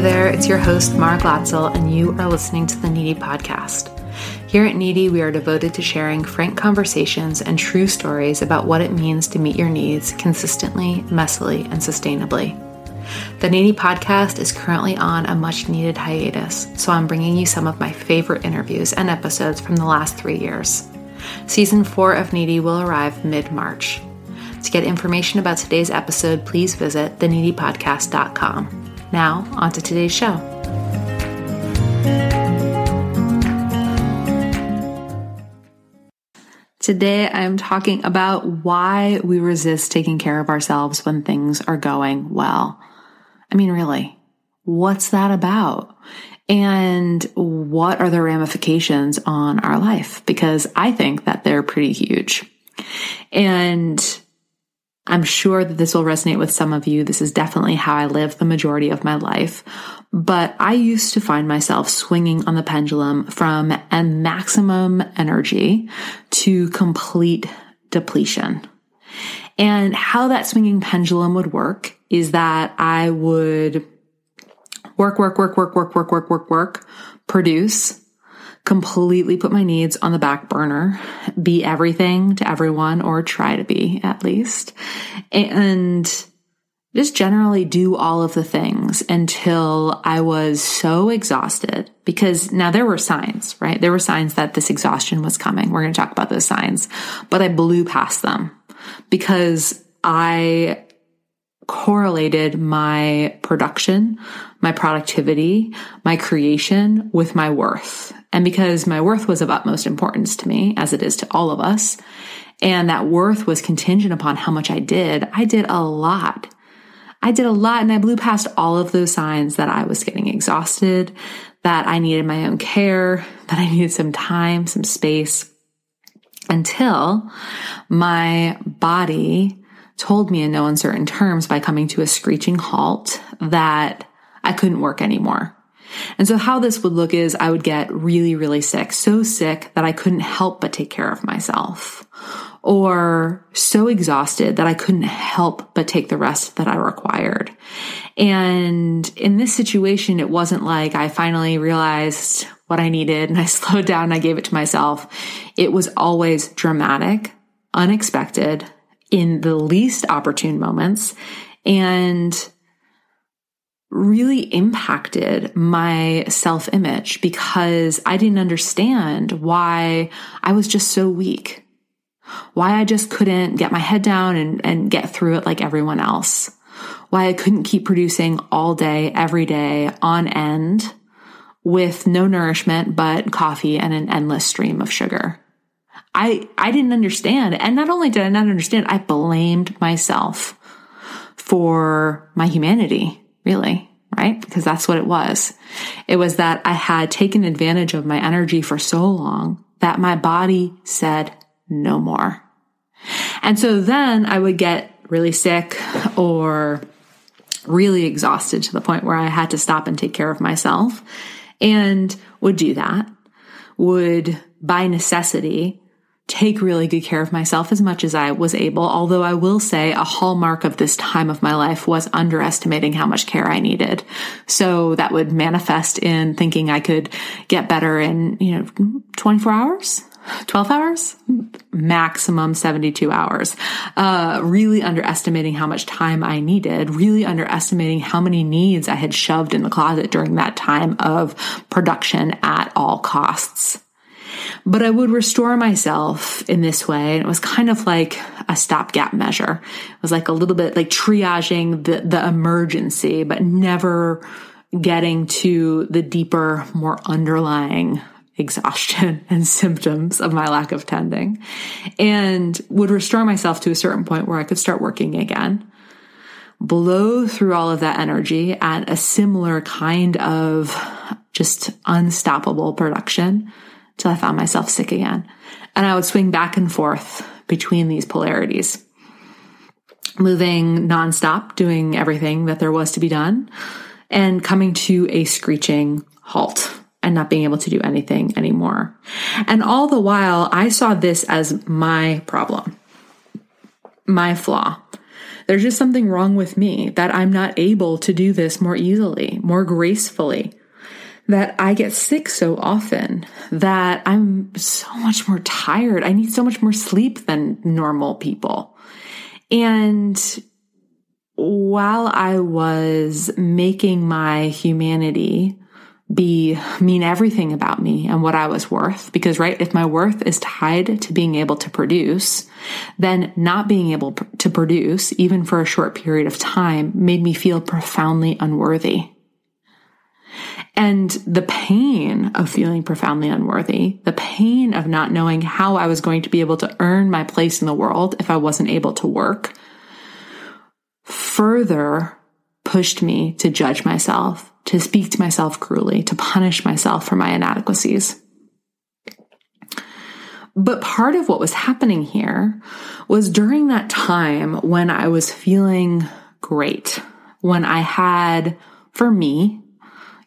There, it's your host, Mara Glatzel, and you are listening to the Needy Podcast. Here at Needy, we are devoted to sharing frank conversations and true stories about what it means to meet your needs consistently, messily, and sustainably. The Needy Podcast is currently on a much needed hiatus, so I'm bringing you some of my favorite interviews and episodes from the last three years. Season 4 of Needy will arrive mid March. To get information about today's episode, please visit theneedypodcast.com. Now, on to today's show. Today, I'm talking about why we resist taking care of ourselves when things are going well. I mean, really, what's that about? And what are the ramifications on our life? Because I think that they're pretty huge. And I'm sure that this will resonate with some of you. This is definitely how I lived the majority of my life. But I used to find myself swinging on the pendulum from a maximum energy to complete depletion. And how that swinging pendulum would work is that I would work, work, work, work, work, work, work, work, work, produce, completely put my needs on the back burner, be everything to everyone, or try to be at least, and just generally do all of the things until I was so exhausted. Because now there were signs, right? There were signs that this exhaustion was coming. We're going to talk about those signs, but I blew past them because I correlated my production, my productivity, my creation with my worth. And because my worth was of utmost importance to me, as it is to all of us, and that worth was contingent upon how much I did, I did a lot. I did a lot and I blew past all of those signs that I was getting exhausted, that I needed my own care, that I needed some time, some space until my body told me in no uncertain terms by coming to a screeching halt that I couldn't work anymore. And so how this would look is I would get really, really sick, so sick that I couldn't help but take care of myself or so exhausted that I couldn't help but take the rest that I required. And in this situation, it wasn't like I finally realized what I needed and I slowed down and I gave it to myself. It was always dramatic, unexpected, in the least opportune moments and really impacted my self image because I didn't understand why I was just so weak, why I just couldn't get my head down and, and get through it like everyone else, why I couldn't keep producing all day, every day on end with no nourishment but coffee and an endless stream of sugar. I, I didn't understand. And not only did I not understand, I blamed myself for my humanity, really, right? Because that's what it was. It was that I had taken advantage of my energy for so long that my body said no more. And so then I would get really sick or really exhausted to the point where I had to stop and take care of myself. and would do that, would by necessity take really good care of myself as much as I was able. Although I will say a hallmark of this time of my life was underestimating how much care I needed. So that would manifest in thinking I could get better in, you know, 24 hours. 12 hours, maximum 72 hours. Uh, really underestimating how much time I needed, really underestimating how many needs I had shoved in the closet during that time of production at all costs. But I would restore myself in this way. And it was kind of like a stopgap measure. It was like a little bit like triaging the, the emergency, but never getting to the deeper, more underlying exhaustion and symptoms of my lack of tending and would restore myself to a certain point where I could start working again. Blow through all of that energy at a similar kind of just unstoppable production till I found myself sick again. And I would swing back and forth between these polarities, moving nonstop, doing everything that there was to be done, and coming to a screeching halt and not being able to do anything anymore. And all the while, I saw this as my problem, my flaw. There's just something wrong with me that I'm not able to do this more easily, more gracefully, that I get sick so often, that I'm so much more tired. I need so much more sleep than normal people. And while I was making my humanity be mean everything about me and what I was worth. Because, right, if my worth is tied to being able to produce, then not being able to produce, even for a short period of time, made me feel profoundly unworthy. And the pain of feeling profoundly unworthy, the pain of not knowing how I was going to be able to earn my place in the world if I wasn't able to work, further pushed me to judge myself, to speak to myself cruelly, to punish myself for my inadequacies. But part of what was happening here was during that time when I was feeling great, when I had, for me,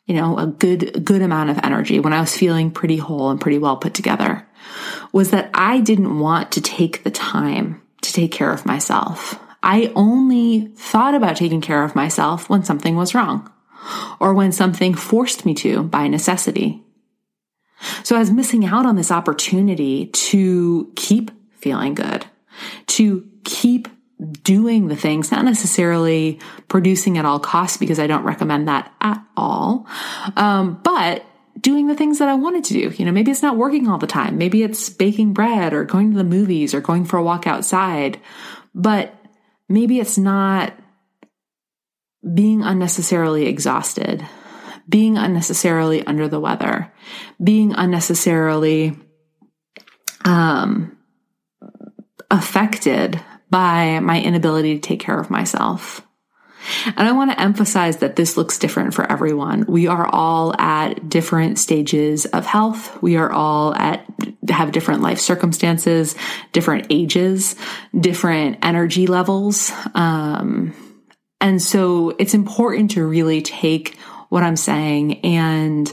you know, a good, good amount of energy when I was feeling pretty whole and pretty well put together was that I didn't want to take the time to take care of myself. I only thought about taking care of myself when something was wrong or when something forced me to by necessity. So I was missing out on this opportunity to keep feeling good, to keep doing the things, not necessarily producing at all costs because I don't recommend that at all. Um, but doing the things that I wanted to do. You know, maybe it's not working all the time. Maybe it's baking bread or going to the movies or going for a walk outside. But maybe it's not being unnecessarily exhausted, being unnecessarily under the weather, being unnecessarily um, affected by my inability to take care of myself. And I want to emphasize that this looks different for everyone. We are all at different stages of health. We are all at, have different life circumstances, different ages, different energy levels. Um, and so it's important to really take what I'm saying and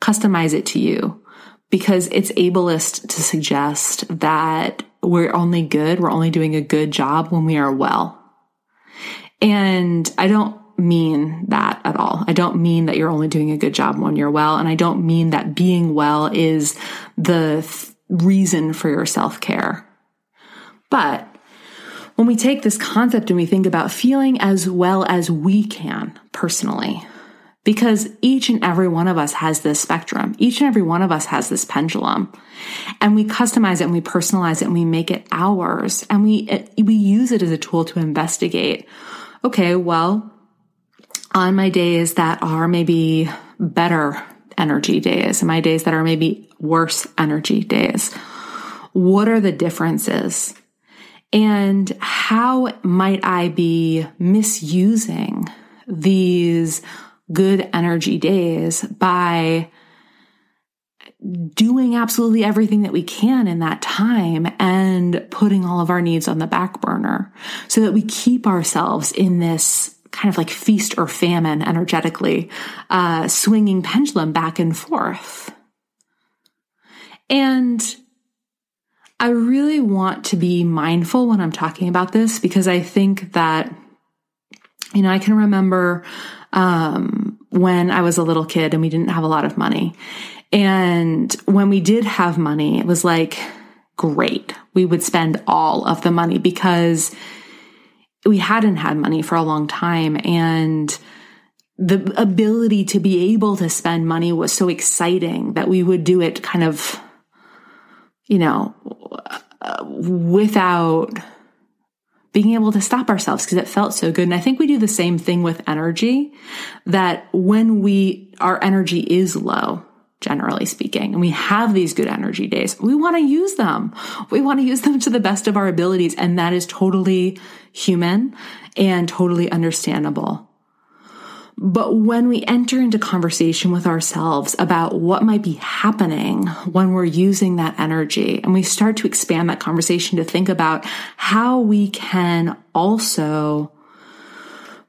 customize it to you because it's ableist to suggest that we're only good, we're only doing a good job when we are well. And I don't mean that at all. I don't mean that you're only doing a good job when you're well. And I don't mean that being well is the th- reason for your self care. But when we take this concept and we think about feeling as well as we can personally, because each and every one of us has this spectrum. Each and every one of us has this pendulum and we customize it and we personalize it and we make it ours and we, we use it as a tool to investigate. Okay. Well, on my days that are maybe better energy days and my days that are maybe worse energy days, what are the differences? And how might I be misusing these good energy days by doing absolutely everything that we can in that time and putting all of our needs on the back burner so that we keep ourselves in this kind of like feast or famine energetically, uh, swinging pendulum back and forth. And I really want to be mindful when I'm talking about this because I think that, you know, I can remember um, when I was a little kid and we didn't have a lot of money. And when we did have money, it was like, great. We would spend all of the money because we hadn't had money for a long time. And the ability to be able to spend money was so exciting that we would do it kind of, you know, without being able to stop ourselves because it felt so good. And I think we do the same thing with energy that when we, our energy is low, generally speaking, and we have these good energy days, we want to use them. We want to use them to the best of our abilities. And that is totally human and totally understandable. But when we enter into conversation with ourselves about what might be happening when we're using that energy, and we start to expand that conversation to think about how we can also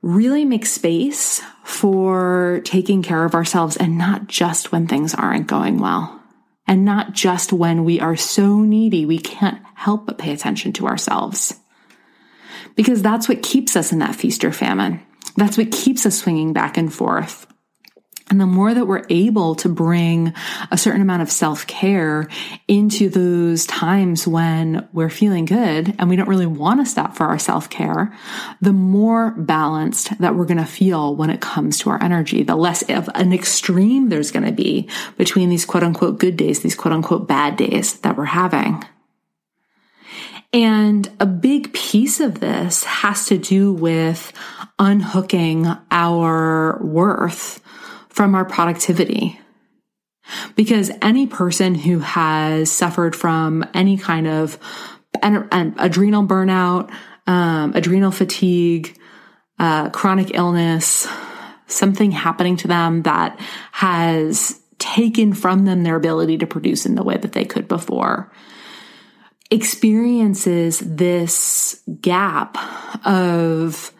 really make space for taking care of ourselves and not just when things aren't going well. And not just when we are so needy, we can't help but pay attention to ourselves. Because that's what keeps us in that feast or famine. That's what keeps us swinging back and forth. And the more that we're able to bring a certain amount of self care into those times when we're feeling good and we don't really want to stop for our self care, the more balanced that we're going to feel when it comes to our energy. The less of an extreme there's going to be between these quote unquote good days, these quote unquote bad days that we're having. And a big piece of this has to do with unhooking our worth from our productivity. Because any person who has suffered from any kind of adrenal burnout, um, adrenal fatigue, uh, chronic illness, something happening to them that has taken from them their ability to produce in the way that they could before experiences this gap of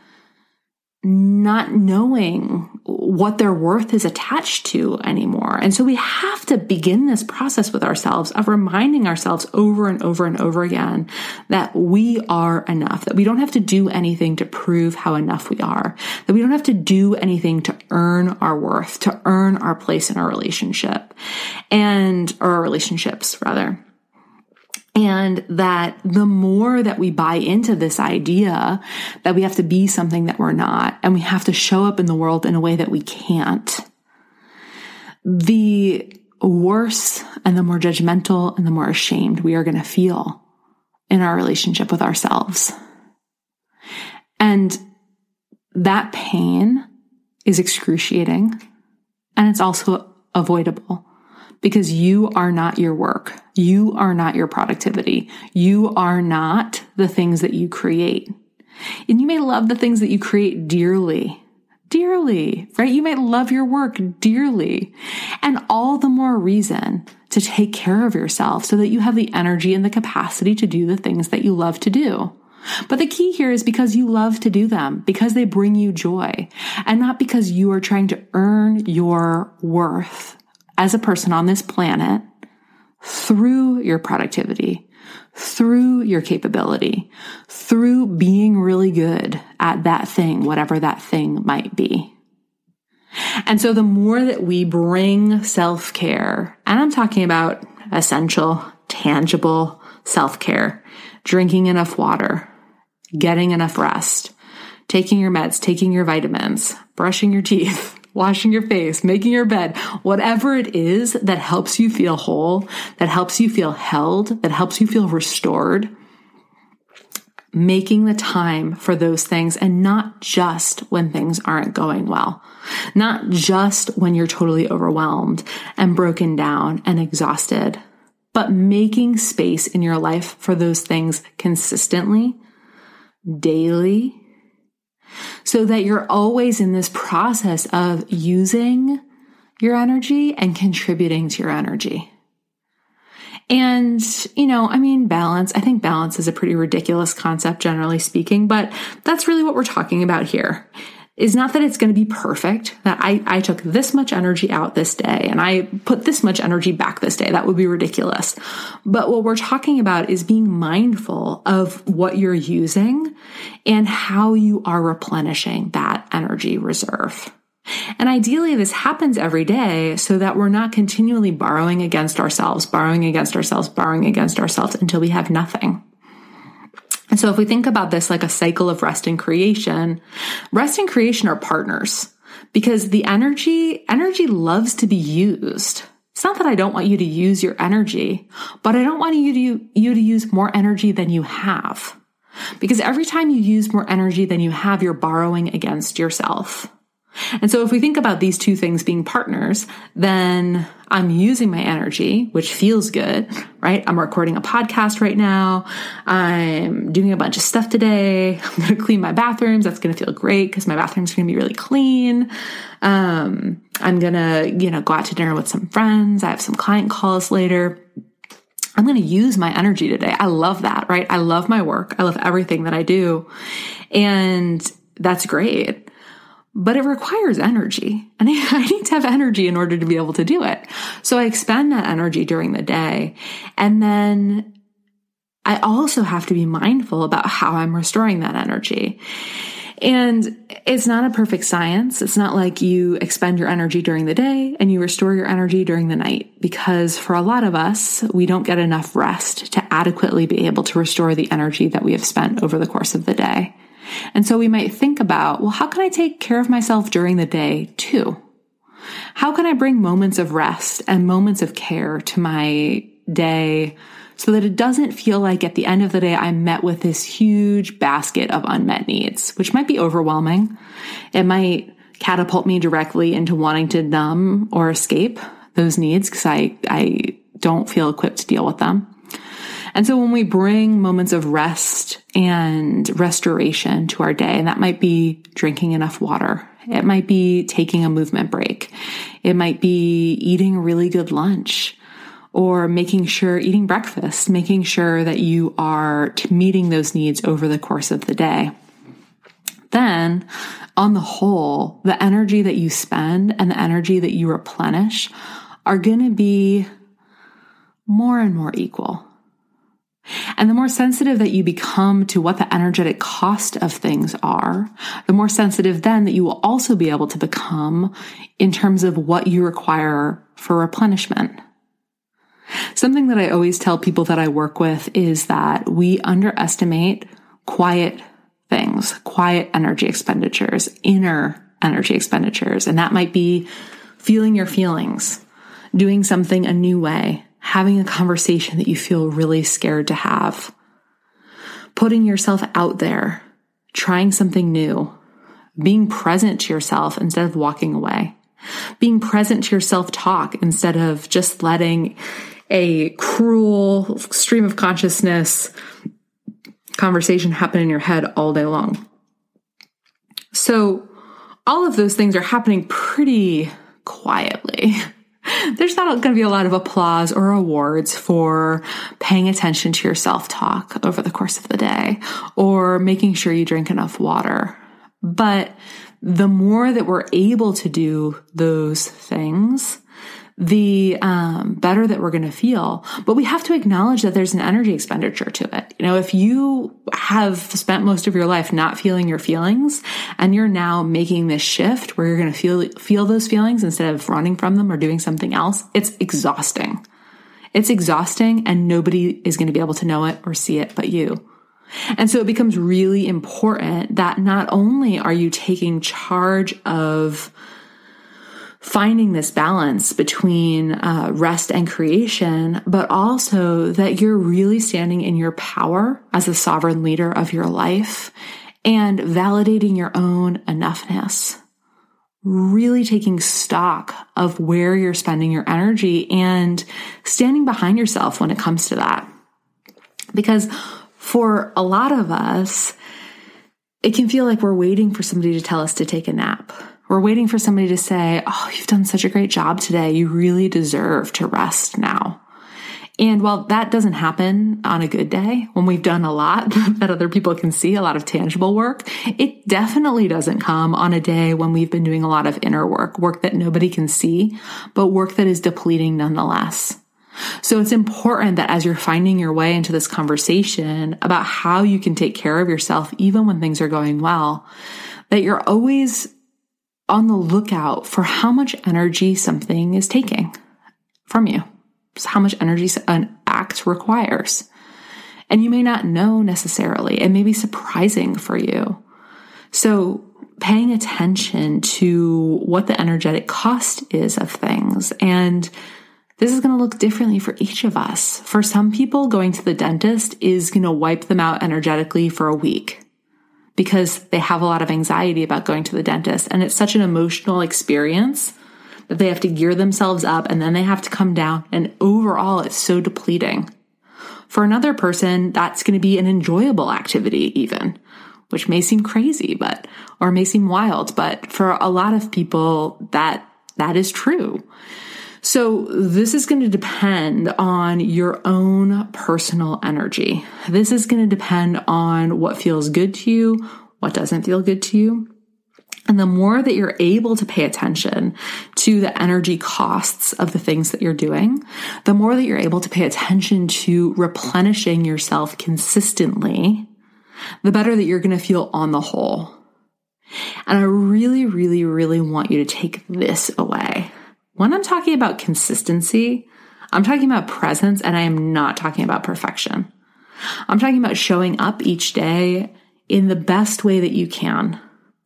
not knowing what their worth is attached to anymore. And so we have to begin this process with ourselves of reminding ourselves over and over and over again that we are enough, that we don't have to do anything to prove how enough we are, that we don't have to do anything to earn our worth, to earn our place in our relationship and, or our relationships rather. And that the more that we buy into this idea that we have to be something that we're not and we have to show up in the world in a way that we can't, the worse and the more judgmental and the more ashamed we are going to feel in our relationship with ourselves. And that pain is excruciating and it's also avoidable because you are not your work. You are not your productivity. You are not the things that you create. And you may love the things that you create dearly, dearly, right? You might love your work dearly and all the more reason to take care of yourself so that you have the energy and the capacity to do the things that you love to do. But the key here is because you love to do them, because they bring you joy, and not because you are trying to earn your worth as a person on this planet through your productivity, through your capability, through being really good at that thing, whatever that thing might be. And so the more that we bring self care, and I'm talking about essential, tangible self care, drinking enough water, getting enough rest, taking your meds, taking your vitamins, brushing your teeth, washing your face, making your bed, whatever it is that helps you feel whole, that helps you feel held, that helps you feel restored, making the time for those things and not just when things aren't going well. Not just when you're totally overwhelmed and broken down and exhausted, but making space in your life for those things consistently, daily, so that you're always in this process of using your energy and contributing to your energy. And, you know, I mean, balance, I think balance is a pretty ridiculous concept, generally speaking, but that's really what we're talking about here. Is not that it's going to be perfect, that I, I took this much energy out this day and I put this much energy back this day. That would be ridiculous. But what we're talking about is being mindful of what you're using and how you are replenishing that energy reserve. And ideally, this happens every day so that we're not continually borrowing against ourselves, borrowing against ourselves, borrowing against ourselves until we have nothing. And so if we think about this like a cycle of rest and creation, rest and creation are partners because the energy, energy loves to be used. It's not that I don't want you to use your energy, but I don't want you to, you to use more energy than you have. Because every time you use more energy than you have, you're borrowing against yourself. And so if we think about these two things being partners, then I'm using my energy, which feels good, right? I'm recording a podcast right now. I'm doing a bunch of stuff today. I'm going to clean my bathrooms. That's going to feel great because my bathroom's going to be really clean. Um, I'm going to, you know, go out to dinner with some friends. I have some client calls later. I'm going to use my energy today. I love that, right? I love my work. I love everything that I do. And that's great but it requires energy and I need to have energy in order to be able to do it. So I expend that energy during the day. And then I also have to be mindful about how I'm restoring that energy. And it's not a perfect science. It's not like you expend your energy during the day and you restore your energy during the night because for a lot of us, we don't get enough rest to adequately be able to restore the energy that we have spent over the course of the day. And so we might think about, well, how can I take care of myself during the day too? How can I bring moments of rest and moments of care to my day so that it doesn't feel like at the end of the day I'm met with this huge basket of unmet needs, which might be overwhelming. It might catapult me directly into wanting to numb or escape those needs because I, I don't feel equipped to deal with them. And so when we bring moments of rest and restoration to our day, and that might be drinking enough water. It might be taking a movement break. It might be eating a really good lunch or making sure eating breakfast, making sure that you are meeting those needs over the course of the day. Then on the whole, the energy that you spend and the energy that you replenish are going to be more and more equal. And the more sensitive that you become to what the energetic cost of things are, the more sensitive then that you will also be able to become in terms of what you require for replenishment. Something that I always tell people that I work with is that we underestimate quiet things, quiet energy expenditures, inner energy expenditures. And that might be feeling your feelings, doing something a new way, having a conversation that you feel really scared to have, putting yourself out there, trying something new, being present to yourself instead of walking away, being present to your self talk instead of just letting a cruel stream of consciousness conversation happen in your head all day long. So, all of those things are happening pretty quietly. there's not going to be a lot of applause or awards for paying attention to your self talk over the course of the day or making sure you drink enough water. But the more that we're able to do those things, the um, better that we're going to feel. But we have to acknowledge that there's an energy expenditure to it. You know, if you have spent most of your life not feeling your feelings and you're now making this shift where you're going to feel, feel those feelings instead of running from them or doing something else, it's exhausting. It's exhausting and nobody is going to be able to know it or see it but you. And so it becomes really important that not only are you taking charge of finding this balance between uh, rest and creation, but also that you're really standing in your power as a sovereign leader of your life and validating your own enoughness. Really taking stock of where you're spending your energy and standing behind yourself when it comes to that. Because for a lot of us, it can feel like we're waiting for somebody to tell us to take a nap we're waiting for somebody to say, Oh, you've done such a great job today. You really deserve to rest now. And while that doesn't happen on a good day, when we've done a lot that other people can see, a lot of tangible work, it definitely doesn't come on a day when we've been doing a lot of inner work, work that nobody can see, but work that is depleting nonetheless. So it's important that as you're finding your way into this conversation about how you can take care of yourself, even when things are going well, that you're always on the lookout for how much energy something is taking from you how much energy an act requires. And you may not know necessarily. It may be surprising for you. So paying attention to what the energetic cost is of things. And this is going to look differently for each of us. For some people, going to the dentist is going to wipe them out energetically for a week because they have a lot of anxiety about going to the dentist. And it's such an emotional experience that they have to gear themselves up and then they have to come down. And overall, it's so depleting. For another person, that's going to be an enjoyable activity, even, which may seem crazy, but, or may seem wild, but for a lot of people, that, that is true. So this is going to depend on your own personal energy. This is going to depend on what feels good to you, what doesn't feel good to you. And the more that you're able to pay attention to the energy costs of the things that you're doing, the more that you're able to pay attention to replenishing yourself consistently, the better that you're going to feel on the whole. And I really, really, really want you to take this away. When I'm talking about consistency, I'm talking about presence and I am not talking about perfection. I'm talking about showing up each day in the best way that you can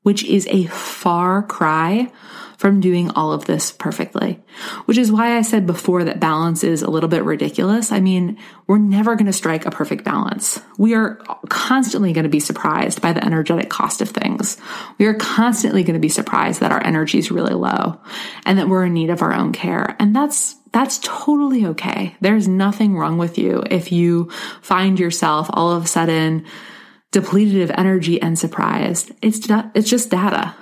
which is a far cry from doing all of this perfectly. Which is why I said before that balance is a little bit ridiculous. I mean, we're never going to strike a perfect balance. We are constantly going to be surprised by the energetic cost of things. We are constantly going to be surprised that our energy is really low and that we're in need of our own care. And that's that's totally okay. There's nothing wrong with you if you find yourself all of a sudden depleted of energy and surprised. It's, it's just data.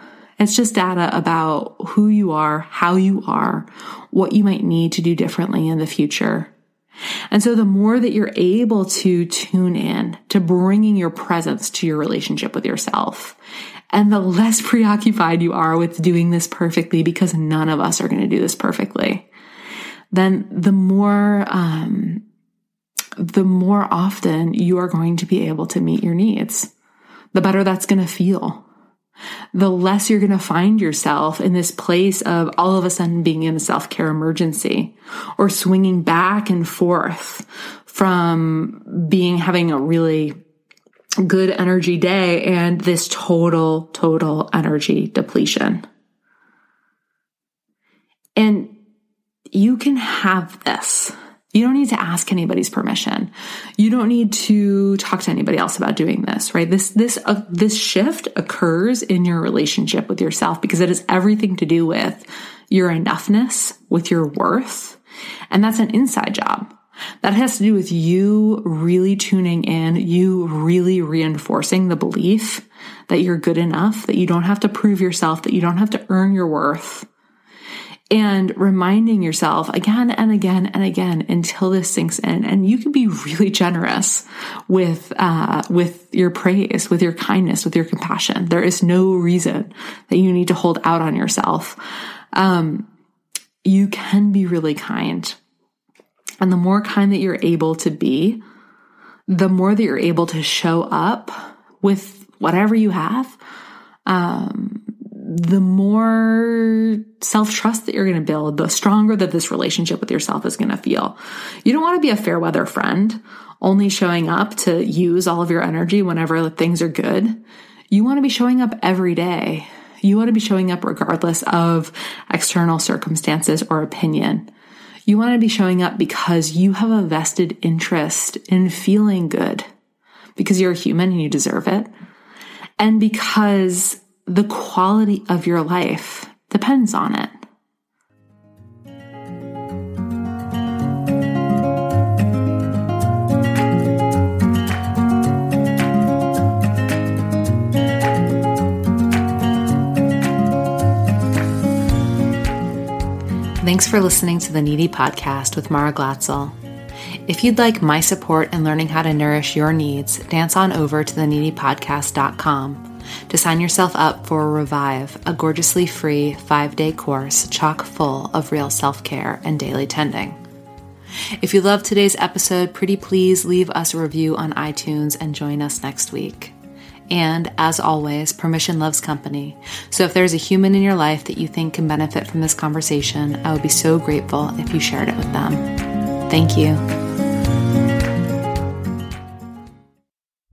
It's just data about who you are, how you are, what you might need to do differently in the future. And so the more that you're able to tune in to bringing your presence to your relationship with yourself, and the less preoccupied you are with doing this perfectly, because none of us are going to do this perfectly, then the more um, the more often you are going to be able to meet your needs, the better that's going to feel. The less you're going to find yourself in this place of all of a sudden being in a self care emergency or swinging back and forth from being having a really good energy day and this total, total energy depletion. And you can have this. You don't need to ask anybody's permission. You don't need to talk to anybody else about doing this, right? This, this, uh, this shift occurs in your relationship with yourself because it has everything to do with your enoughness, with your worth. And that's an inside job. That has to do with you really tuning in, you really reinforcing the belief that you're good enough, that you don't have to prove yourself, that you don't have to earn your worth and reminding yourself again and again and again until this sinks in. And you can be really generous with, uh, with your praise, with your kindness, with your compassion. There is no reason that you need to hold out on yourself. Um, you can be really kind. And the more kind that you're able to be, the more that you're able to show up with whatever you have, um, the more self trust that you're going to build, the stronger that this relationship with yourself is going to feel. You don't want to be a fair weather friend, only showing up to use all of your energy whenever things are good. You want to be showing up every day. You want to be showing up regardless of external circumstances or opinion. You want to be showing up because you have a vested interest in feeling good because you're a human and you deserve it. And because the quality of your life depends on it. Thanks for listening to the Needy Podcast with Mara Glatzel. If you'd like my support in learning how to nourish your needs, dance on over to theneedypodcast.com to sign yourself up for Revive, a gorgeously free five day course chock full of real self care and daily tending. If you loved today's episode, pretty please leave us a review on iTunes and join us next week. And as always, permission loves company. So if there's a human in your life that you think can benefit from this conversation, I would be so grateful if you shared it with them. Thank you.